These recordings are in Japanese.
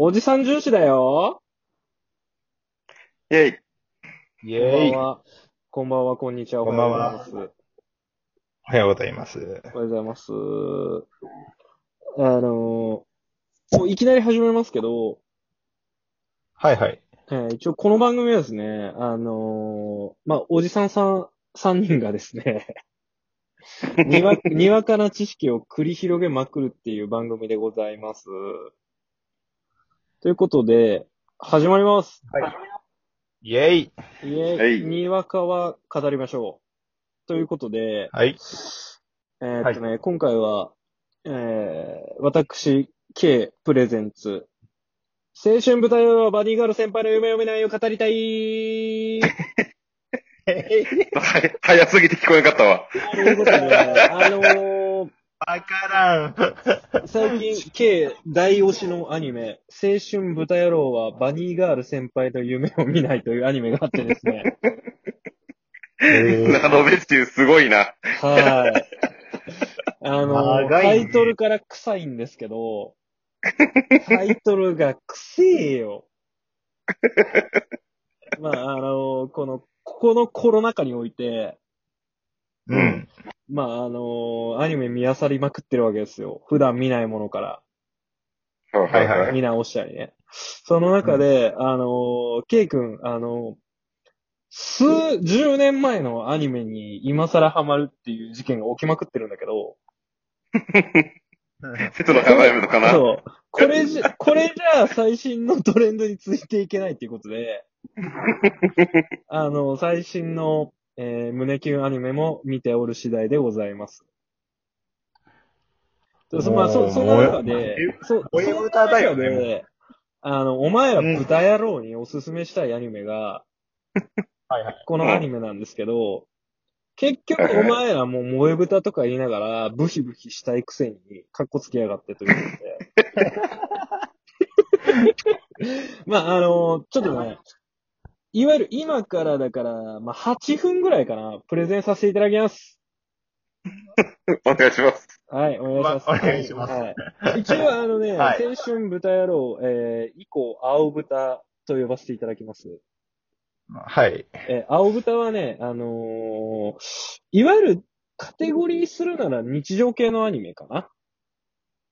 おじさん重視だよ。イェイ。こんばイェーイ。んは。こんばんは、こんにちは。こんばんはおはようございます。おはようございます。おはようございます。あのー、もういきなり始めますけど、はいはい。えー一応この番組はですね、あのーまあ、おじさんさん、三人がですね、にわ、にわかな知識を繰り広げまくるっていう番組でございます。ということで、始まります。イェイ。いえ、はいにわかは語りましょう。ということで、はい。えーっとね、今回は、えー、私、K プレゼンツ、青春舞台はバディガール先輩の夢を見ないを語りたいは 早すぎて聞こえなかったわ。ということで、あのー、わからん。最近、K 大推しのアニメ、青春豚野郎はバニーガール先輩の夢を見ないというアニメがあってですね。中野ベッチュすごいな。はい。あのねタイトルから臭いんですけど、タイトルが臭えよ。まあ、あのーこの、ここのコロナ禍において、うん。まあ、あのーアニメ見漁りまくってるわけですよ。普段見ないものから。はいはい見直したりね。その中で、あのー、ケイ君、あのー数十年前のアニメに今更ハマるっていう事件が起きまくってるんだけど、説の考えるのかなそう。これじゃ、これじゃあ最新のトレンドについていけないっていうことで、あの、最新の、えー胸キュンアニメも見ておる次第でございます。そまあ、そ、その中で、そ、その歌だよねあの、お前ら豚野郎におすすめしたいアニメが、はいはい。このアニメなんですけど、結局お前らもう萌え豚とか言いながら、ブヒブヒしたいくせに、カッコつけやがってということで。まあ、あのちょっとね、いわゆる今からだから、まあ、8分ぐらいかな、プレゼンさせていただきます。お願いします。はい、お願いします。まお願いしますはい。一応あのね、はい青春豚野郎、えー、以降、青豚と呼ばせていただきます。はい。えー青豚はね、あのーいわゆるカテゴリーするなら日常系のアニメかな。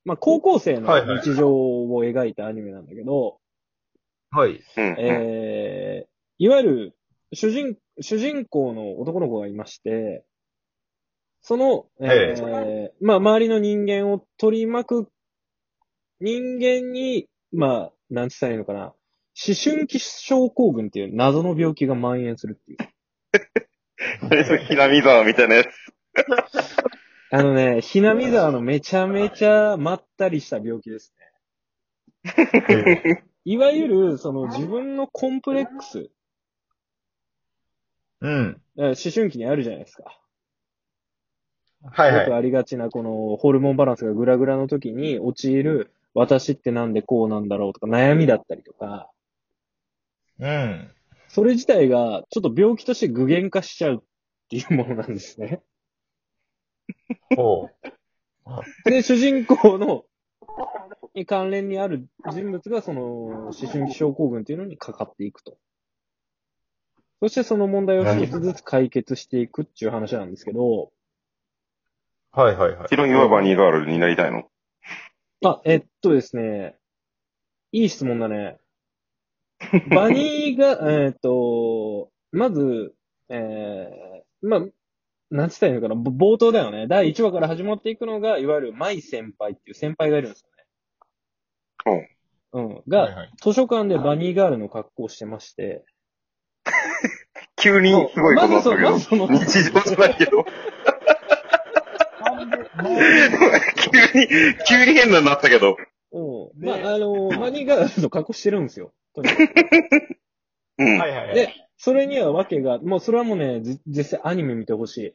まあ、高校生のはいはい日常を描いたアニメなんだけど、はい。うん。えー、いわゆる主人、主人公の男の子がいまして、その、えーまあ、周りの人間を取り巻く人間に、まあ、なんつったらいいのかな。思春期症候群っていう謎の病気が蔓延するっていう。何 それ、ひなみ沢みたいなやつ。あのね、ひなみ沢のめちゃめちゃまったりした病気ですね。いわゆる、その自分のコンプレックス、うん。えー思春期にあるじゃないですか。はいはい。よくありがちなこのホルモンバランスがグラグラの時に陥る私ってなんでこうなんだろうとか悩みだったりとか、うん。それ自体がちょっと病気として具現化しちゃうっていうものなんですね。ほで、主人公のに関連にある人物がその思春期症候群っていうのにかかっていくと。そしてその問題を一つずつ解決していくっていう話なんですけど、う。はいはいはい。ヒロインはバニーガールになりたいの？あ、えっとですね、いい質問だね。バニーが、えっと、まず、えー、まあ、なんつったらいいのかな、ぼ冒頭だよね。第1話から始まっていくのが、いわゆる舞先輩っていう先輩がいるんですよね。うん。が、はいはい図書館でバニーガールの格好をしてまして、急にすごいことになったけど。ま日常じゃないけど。急に、急に変なになったけど。うん。でまあ、あの、バニーガールの格好してるんですよ。とにかくうん。はいはいはい。で、それには訳が、もうそれはもうね、じ実際アニメ見てほしい。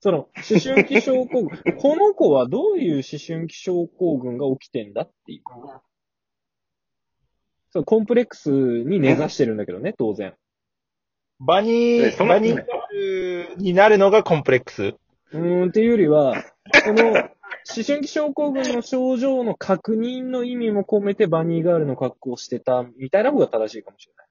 その、思春期症候群。この子はどういう思春期症候群が起きてんだっていう。そう、コンプレックスに根ざしてるんだけどね、当然。バニー、えそのバニーガールになるのがコンプレックス？うーん、っていうよりは、その、思春期症候群の症状の確認の意味も込めてバニーガールの格好をしてたみたいな方が正しいかもしれない。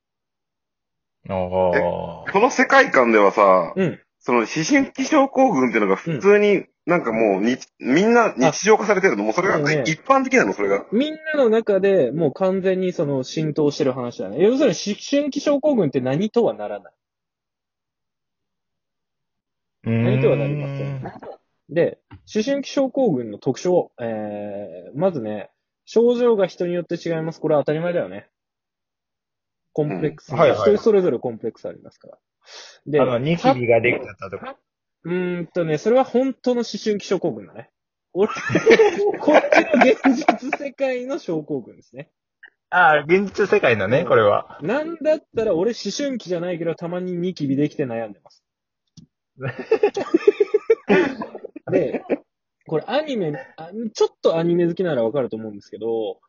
ああ。この世界観ではさ、うん。その思春期症候群っていうのが普通になんかもうに、みんな日常化されてるの？もうそれがね一般的なの？それが。みんなの中でもう完全にその浸透してる話だね。要するに思春期症候群って何とはならない。何とはなりません。で、思春期症候群の特徴。えー、まずね、症状が人によって違います。これは当たり前だよね。コンプレックス。うんはいはい人それぞれコンプレックスありますから。で、あの、ニキビができちゃったとか。うーんとね、それは本当の思春期症候群だね。俺、こっちの現実世界の症候群ですね。ああ、現実世界のね、これは。なんだったら俺思春期じゃないけどたまにニキビできて悩んでます。で、これアニメ、あちょっとアニメ好きならわかると思うんですけど、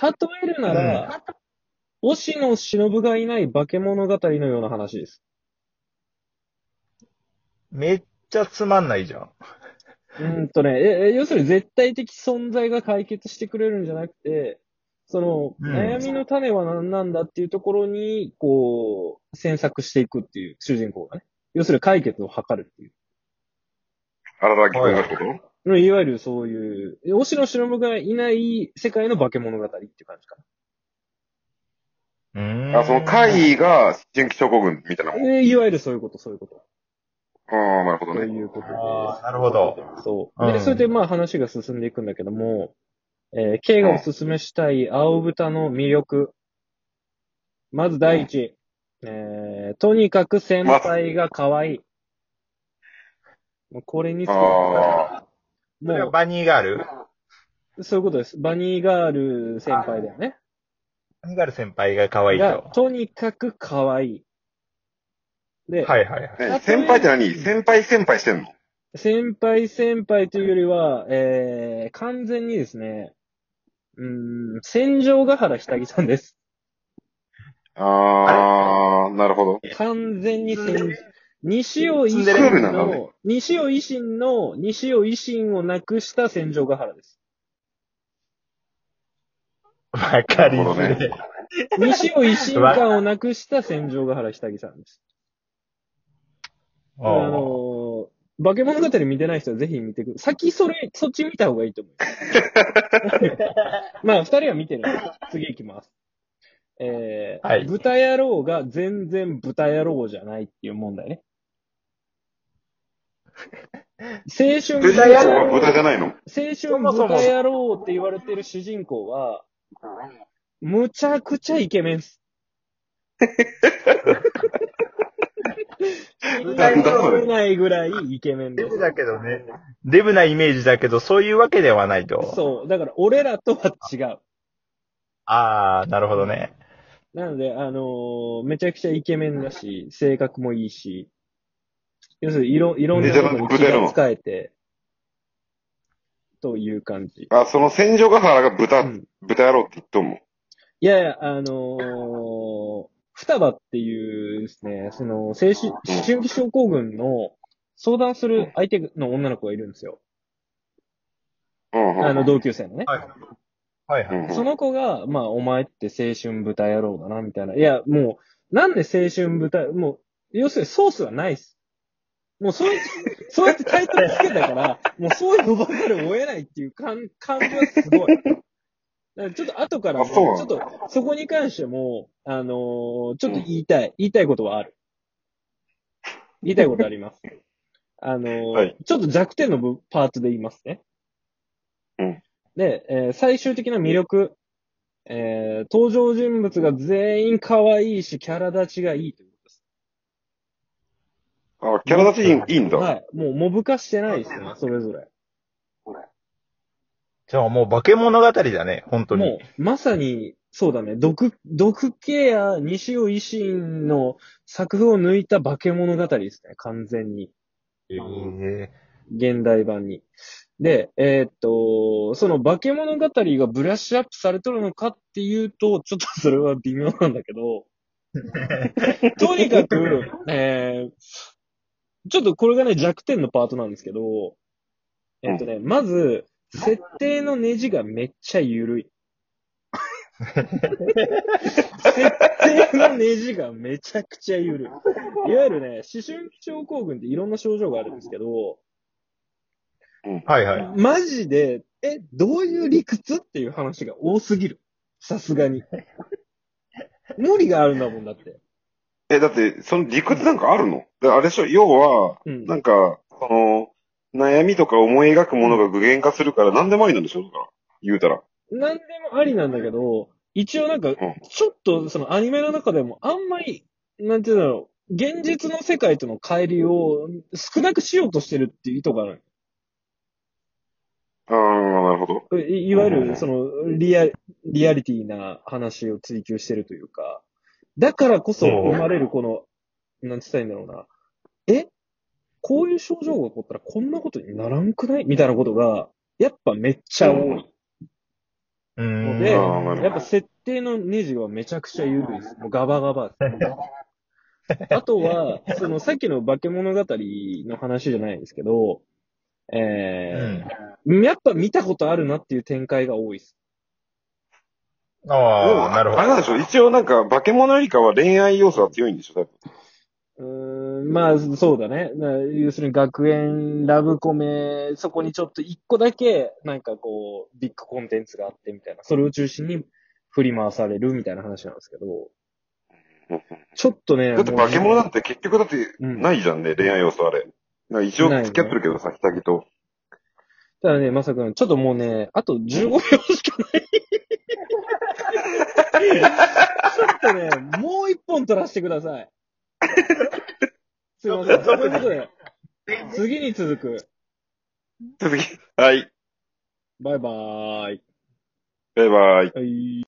例えるなら、押野忍がいない化け物語のような話です。めっちゃつまんないじゃん。うーんとね、え、え要するに絶対的存在が解決してくれるんじゃなくて、その、うん悩みの種は何なんだっていうところに、こう、詮索していくっていう主人公がね。要するに解決を図るっていう。荒田君がってこと、うんいわゆるそういう、え押野忍がいない世界の化け物語っていう感じかうーん。あ、その怪異が思春期症候群みたいなもん？な。えいわゆるそういうこと、そういうこと。ああ、なるほどそうね。いうことでああ、なるほど。そう。で、うんそれでまあ話が進んでいくんだけども、えー、K がおすすめしたい青豚の魅力。まず第一、えー、とにかく先輩が可愛い。もうこれにつけあもそれはバニーガール？う、そういうことです。バニーガール先輩だよね。バニーガール先輩が可愛いがと。、とにかく可愛い。で、はいはいはい。先輩って何？先輩先輩してんの？先輩先輩というよりは、えー、完全にですね、うーん、戦場ヶ原下着さんです。ああ、なるほど。完全に戦、西尾維新ツンデレクールなの？ねの、西尾維新の、西尾維新をなくした戦場ヶ原です。わかりなるほどねづれい。西尾維新感をなくした戦場ヶ原下着さんです。ああのー、化け物語見てない人はぜひ見てく先それ、そっち見た方がいいと思う。まあ、二人は見てる次行きます。えー、はい豚野郎が全然豚野郎じゃないっていう問題ね。青春豚野郎豚じゃないの？青春豚野郎って言われてる主人公は、むちゃくちゃイケメンっす。なんだそれないぐらいイケメンですデブ。だけどね。デブなイメージだけど、そういうわけではないと。そう。だから、俺らとは違う。ああ、なるほどね。なので、あのーめちゃくちゃイケメンだし、性格もいいし、要するにいろ、いろんなことに気が使えて、という感じ。あ、その戦場ヶ原がう豚、ん豚野郎って言っとんもん。いやいや、あのー双葉っていうですね、その、精神、思春期症候群の相談する相手の女の子がいるんですよ。あの、同級生のね。はい。はいはい。その子が、まあ、お前って青春豚野郎だな、みたいな。いや、もう、なんで青春豚、もう、要するにソースはないっす。もうそうやって、そうやってタイトルつけたから、もうそう呼ばざるを得ないっていう感感じはすごい。だからちょっと後からも、あそうなのちょっと、そこに関しても、あのーちょっと言いたい、言いたいことはある。言いたいことあります。あのーはいちょっと弱点の部パーツで言いますね。うんで、えー最終的な魅力。えー登場人物が全員可愛いし、キャラ立ちがいいということです。あ、キャラ立ちいいいいんだ。はい。もう、モブ化してないですね、それぞれ。じゃあもう化け物語だね、本当に。もう、まさに、そうだね、毒、毒系や西尾維新の作風を抜いた化け物語ですね、完全に。ええ現代版に。で、えーっと、その化け物語がブラッシュアップされとるのかっていうと、ちょっとそれは微妙なんだけど、とにかく、えー、ちょっとこれがね、弱点のパートなんですけど、えっとね、まず、設定のネジがめっちゃ緩い。設定のネジがめちゃくちゃ緩い。いわゆるね、思春期症候群っていろんな症状があるんですけど、はいはい。マジで、え、どういう理屈っていう話が多すぎる。さすがに。無理があるんだもんだって。え、だって、その理屈なんかあるの？であれでしょ？要は、うん。なんか、その、悩みとか思い描くものが具現化するから何でもありなんでしょ？だから、言うたら。なんでもありなんだけど、一応なんか、ちょっとそのアニメの中でもあんまり、なんていうんだろう、現実の世界との乖離を少なくしようとしてるっていう意図がある。ああ、なるほど。いいわゆうんる、その、リア、リアリティな話を追求してるというか、だからこそ生まれるこの、なんて言ったらいいんだろうな。え？こういう症状が起こったらこんなことにならんくない？みたいなことが、やっぱめっちゃ多い。うーん。でやっぱ設定のネジはめちゃくちゃ緩いです。もうガバガバです。あとは、そのさっきの化け物語の話じゃないんですけど、えーやっぱ見たことあるなっていう展開が多いです。ああ、なるほど。あれなんでしょ一応なんか、化け物よりかは恋愛要素が強いんでしょ？多分うーん、まあ、そうだね。な要するに学園ラブコメ、そこにちょっと一個だけ、なんかこう、ビッグコンテンツがあってみたいな、それを中心に振り回されるみたいな話なんですけど、ちょっとね、だって化け物なんて結局だってうんないじゃんね、恋愛要素あれ。なんか一応付き合ってるけどさ、下着と。ただね、まさくん、ちょっともうね、あと15秒しかない。ちょっとね、もう一本取らせてください。すいません。ということで、次に続く。続き。はい。バイバーイ。バイバイ。はい。